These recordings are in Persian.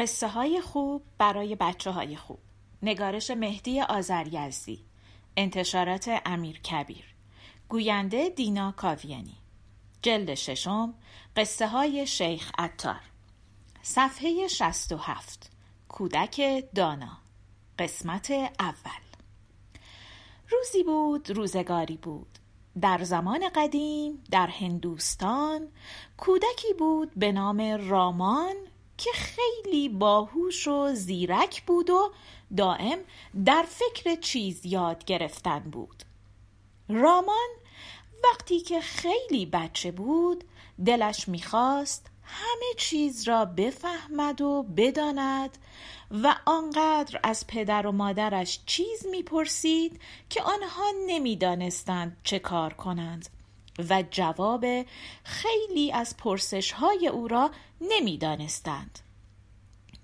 قصه های خوب برای بچه های خوب. نگارش مهدی آزریزدی انتشارات امیر کبیر. گوینده دینا کاویانی. جلد ششم قصه های شیخ اتار صفحه 67 کودک دانا. قسمت اول. روزی بود روزگاری بود. در زمان قدیم در هندوستان کودکی بود به نام رامان که خیلی باهوش و زیرک بود و دائم در فکر چیز یاد گرفتن بود. رامان وقتی که خیلی بچه بود دلش می‌خواست همه چیز را بفهمد و بداند و آنقدر از پدر و مادرش چیز می‌پرسید که آنها نمی‌دانستند چه کار کنند. و جواب خیلی از پرسش های او را نمی‌دانستند.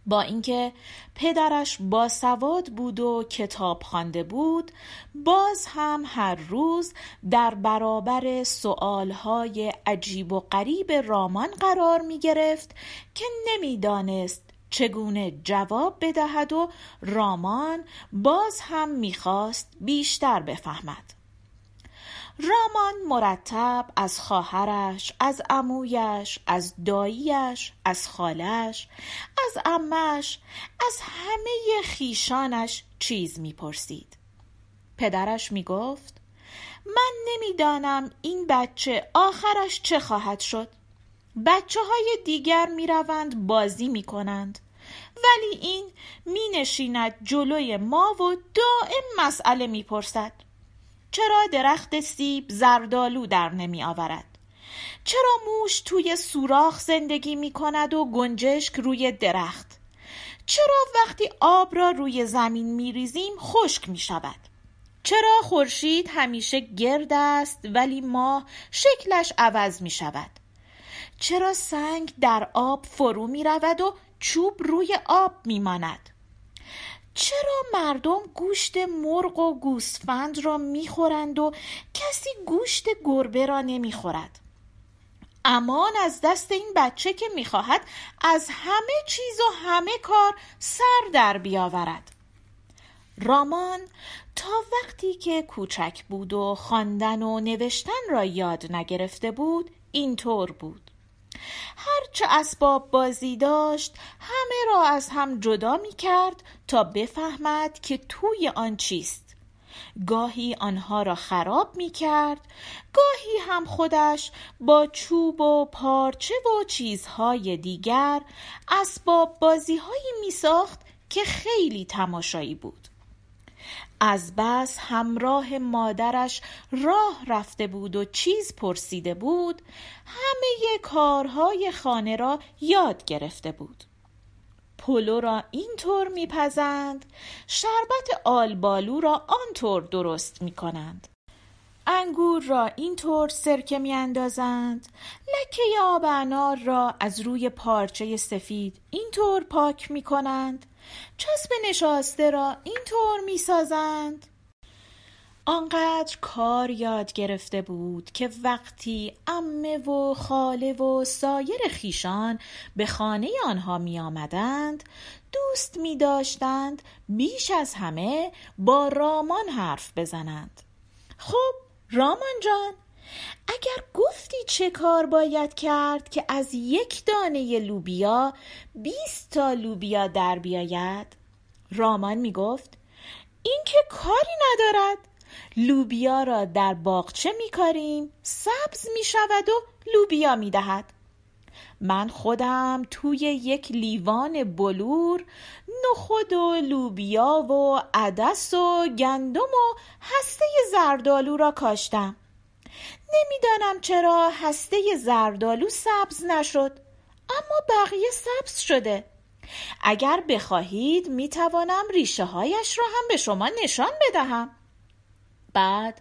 با اینکه پدرش باسواد بود و کتاب خوانده بود باز هم هر روز در برابر سؤالهای عجیب و غریب رامان قرار می گرفت که نمی‌دانست چگونه جواب بدهد و رامان باز هم می‌خواست بیشتر بفهمد رامان مرتب از خواهرش از عمویش از داییش از خالش از امش از همه خیشانش چیز می‌پرسید. پدرش می‌گفت من نمی‌دانم این بچه آخرش چه خواهد شد. بچه های دیگر می‌روند بازی می‌کنند. ولی این مینشیند جلوی ما و دائم مسئله می‌پرسد. چرا درخت سیب زردالو در نمی آورد؟ چرا موش توی سوراخ زندگی می کند و گنجشک روی درخت؟ چرا وقتی آب را روی زمین می ریزیم خشک می شود؟ چرا خورشید همیشه گرد است ولی ماه شکلش عوض می شود؟ چرا سنگ در آب فرو می رود و چوب روی آب می ماند؟ چرا مردم گوشت مرغ و گوسفند را می‌خورند و کسی گوشت گربه را نمی‌خورد؟ امان از دست این بچه که می‌خواهد از همه چیز و همه کار سر در بیاورد. رامان تا وقتی که کوچک بود و خواندن و نوشتن را یاد نگرفته بود اینطور بود. هرچه اسباب بازی داشت همه را از هم جدا می کرد تا بفهمد که توی آن چیست. گاهی آنها را خراب می کرد گاهی هم خودش با چوب و پارچه و چیزهای دیگر اسباب بازی هایی می ساخت که خیلی تماشایی بود. از بس همراه مادرش راه رفته بود و چیز پرسیده بود همه کارهای خانه را یاد گرفته بود. پلو را اینطور میپزند شربت آلبالو را آنطور درست می‌کنند. انگور را اینطور سرکه میاندازند. لکه آب انار را از روی پارچه سفید اینطور پاک می‌کنند. چسب نشاسته را اینطور می‌سازند. آنقدر کار یاد گرفته بود که وقتی امه و خاله و سایر خیشان به خانه آنها می آمدند دوست می داشتند بیش از همه با رامان حرف بزنند. خب رامان جان اگر گفتی چه کار باید کرد که از یک دانه لوبیا بیست تا لوبیا در بیاید؟ رامان می گفت این که کاری ندارد. لوبیا را در باغچه می کاریم سبز می شود و لوبیا می دهد من خودم توی یک لیوان بلور نخود و لوبیا و عدس و گندم و هسته زردالو را کاشتم. نمی‌دانم چرا هسته زردالو سبز نشد اما بقیه سبز شده. اگر بخواهید می‌توانم ریشه هایش را هم به شما نشان بدهم. بعد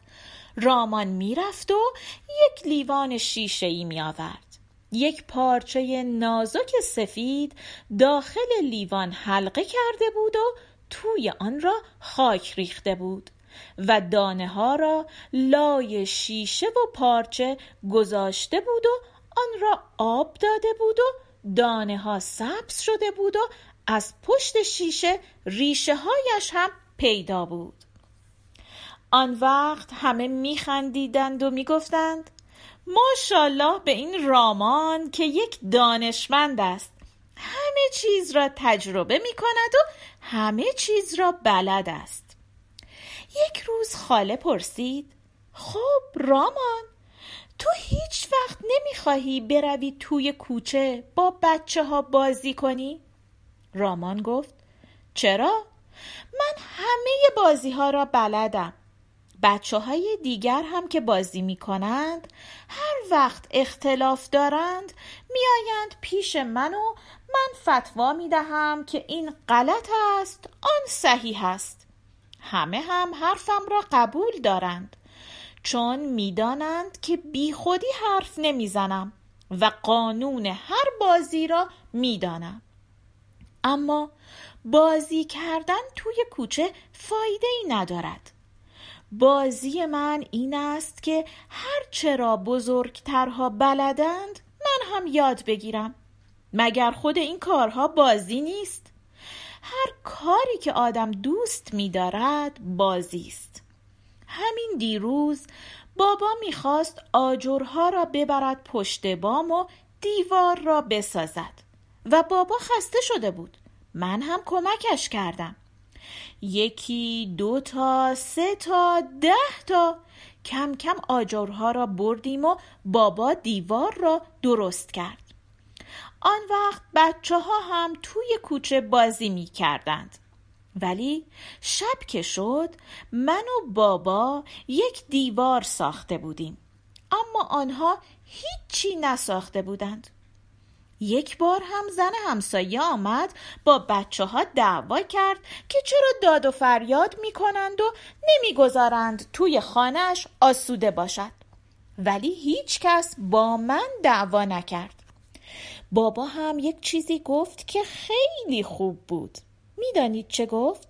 رامان می‌رفت و یک لیوان شیشه ای می آورد. یک پارچه نازک سفید داخل لیوان حلقه کرده بود و توی آن را خاک ریخته بود و دانه ها را لای شیشه و پارچه گذاشته بود و آن را آب داده بود و دانه ها سبز شده بود و از پشت شیشه ریشه هایش هم پیدا بود. آن وقت همه میخندیدند و می‌گفتند ماشالله به این رامان که یک دانشمند است همه چیز را تجربه می کند و همه چیز را بلد است یک روز خاله پرسید خب رامان تو هیچ وقت نمی‌خواهی بروی توی کوچه با بچه ها بازی کنی؟ رامان گفت چرا؟ من همه بازی ها را بلدم بچه های دیگر هم که بازی می کنند هر وقت اختلاف دارند میآیند پیش من و من فتوا می دهم که این غلط است آن صحیح است. همه هم حرفم را قبول دارند چون می‌دانند که بی خودی حرف نمی‌زنم و قانون هر بازی را می‌دانم. اما بازی کردن توی کوچه فایده ای ندارد. بازی من این است که هر چرا بزرگترها بلدند من هم یاد بگیرم. مگر خود این کارها بازی نیست؟ هر کاری که آدم دوست می‌دارد بازی است. همین دیروز بابا می‌خواست آجرها را ببرد پشت بام و دیوار را بسازد و بابا خسته شده بود. من هم کمکش کردم. یکی دو تا سه تا ده تا. کم کم آجرها را بردیم و بابا دیوار را درست کرد. آن وقت بچه ها هم توی کوچه بازی می کردند ولی شب که شد من و بابا یک دیوار ساخته بودیم. اما آنها هیچی نساخته بودند. یک بار هم زن همسایه آمد با بچه ها دعوا کرد که چرا داد و فریاد می کنند و نمی‌گذارند توی خانهش آسوده باشد. ولی هیچ کس با من دعوا نکرد. بابا هم یک چیزی گفت که خیلی خوب بود. می‌دانید چه گفت؟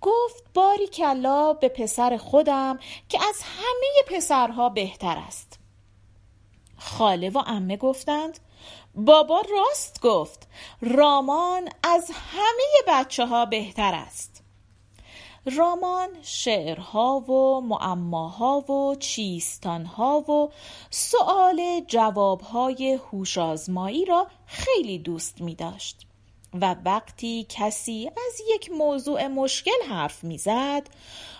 گفت باری کلا به پسر خودم که از همه پسرها بهتر است. خاله و امه گفتند بابا راست گفت رامان از همه بچه ها بهتر است. رامان شعرها و معماها و چیستانها و سؤال جوابهای هوشازمایی را خیلی دوست می داشت و وقتی کسی از یک موضوع مشکل حرف می‌زد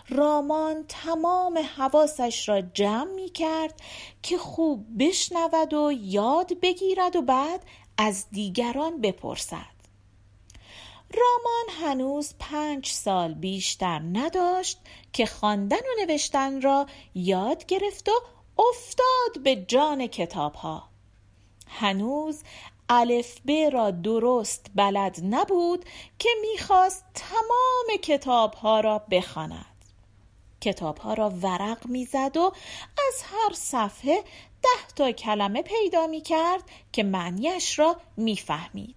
رامان تمام حواسش را جمع می کرد که خوب بشنود و یاد بگیرد و بعد از دیگران بپرسد رامان هنوز پنج سال بیشتر نداشت که خواندن و نوشتن را یاد گرفت و افتاد به جان کتاب ها. هنوز الف ب را درست بلد نبود که می‌خواست تمام کتاب ها را بخواند. کتاب ها را ورق می‌زد و از هر صفحه ده تا کلمه پیدا می کرد که معنیش را می‌فهمید.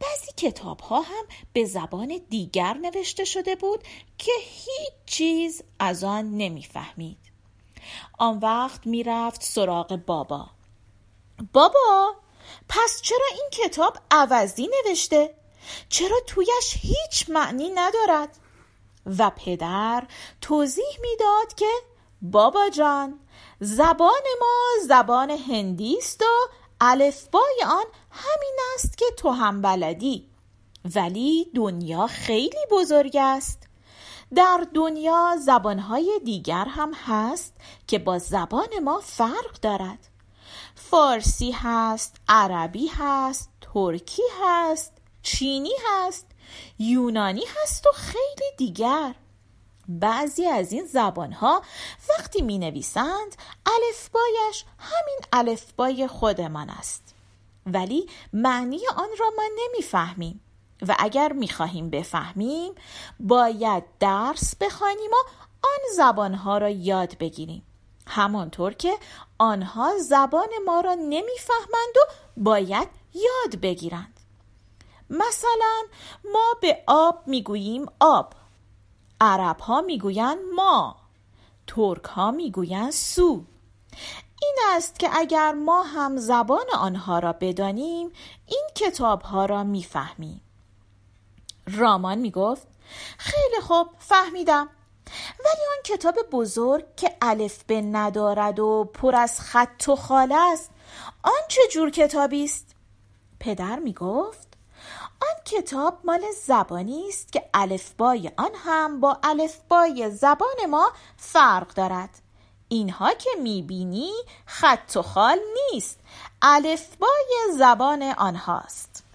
بعضی کتاب ها هم به زبان دیگر نوشته شده بود که هیچ چیز از آن نمی‌فهمید. آن وقت می‌رفت سراغ بابا. بابا پس چرا این کتاب عوضی نوشته؟ چرا تویش هیچ معنی ندارد؟ و پدر توضیح می‌داد که بابا جان زبان ما زبان هندی است و الفبای آن همین است که تو هم بلدی. ولی دنیا خیلی بزرگ است. در دنیا زبانهای دیگر هم هست که با زبان ما فرق دارد. فارسی هست عربی هست ترکی هست چینی هست یونانی هست و خیلی دیگر. بعضی از این زبان ها وقتی می نویسند الفبایش همین الفبای خودمان است. ولی معنی آن را ما نمی‌فهمیم و اگر می‌خواهیم بفهمیم باید درس بخوانیم و آن زبانها را یاد بگیریم. همانطور که آنها زبان ما را نمی‌فهمند و باید یاد بگیرند. مثلا ما به آب می‌گوییم آب. عرب ها می‌گویند ما. ترک ها می‌گویند سو. این است که اگر ما هم زبان آنها را بدانیم این کتاب ها را می‌فهمیم. رامان می گفت خیلی خوب فهمیدم. ولی آن کتاب بزرگ که الف به ندارد و پر از خط و خاله است آن چه جور کتابی است؟ پدر می گفت آن کتاب مال زبانی است که الفبای آن هم با الفبای زبان ما فرق دارد. اینها که می‌بینی خط و خال نیست. الفبای زبان آنهاست.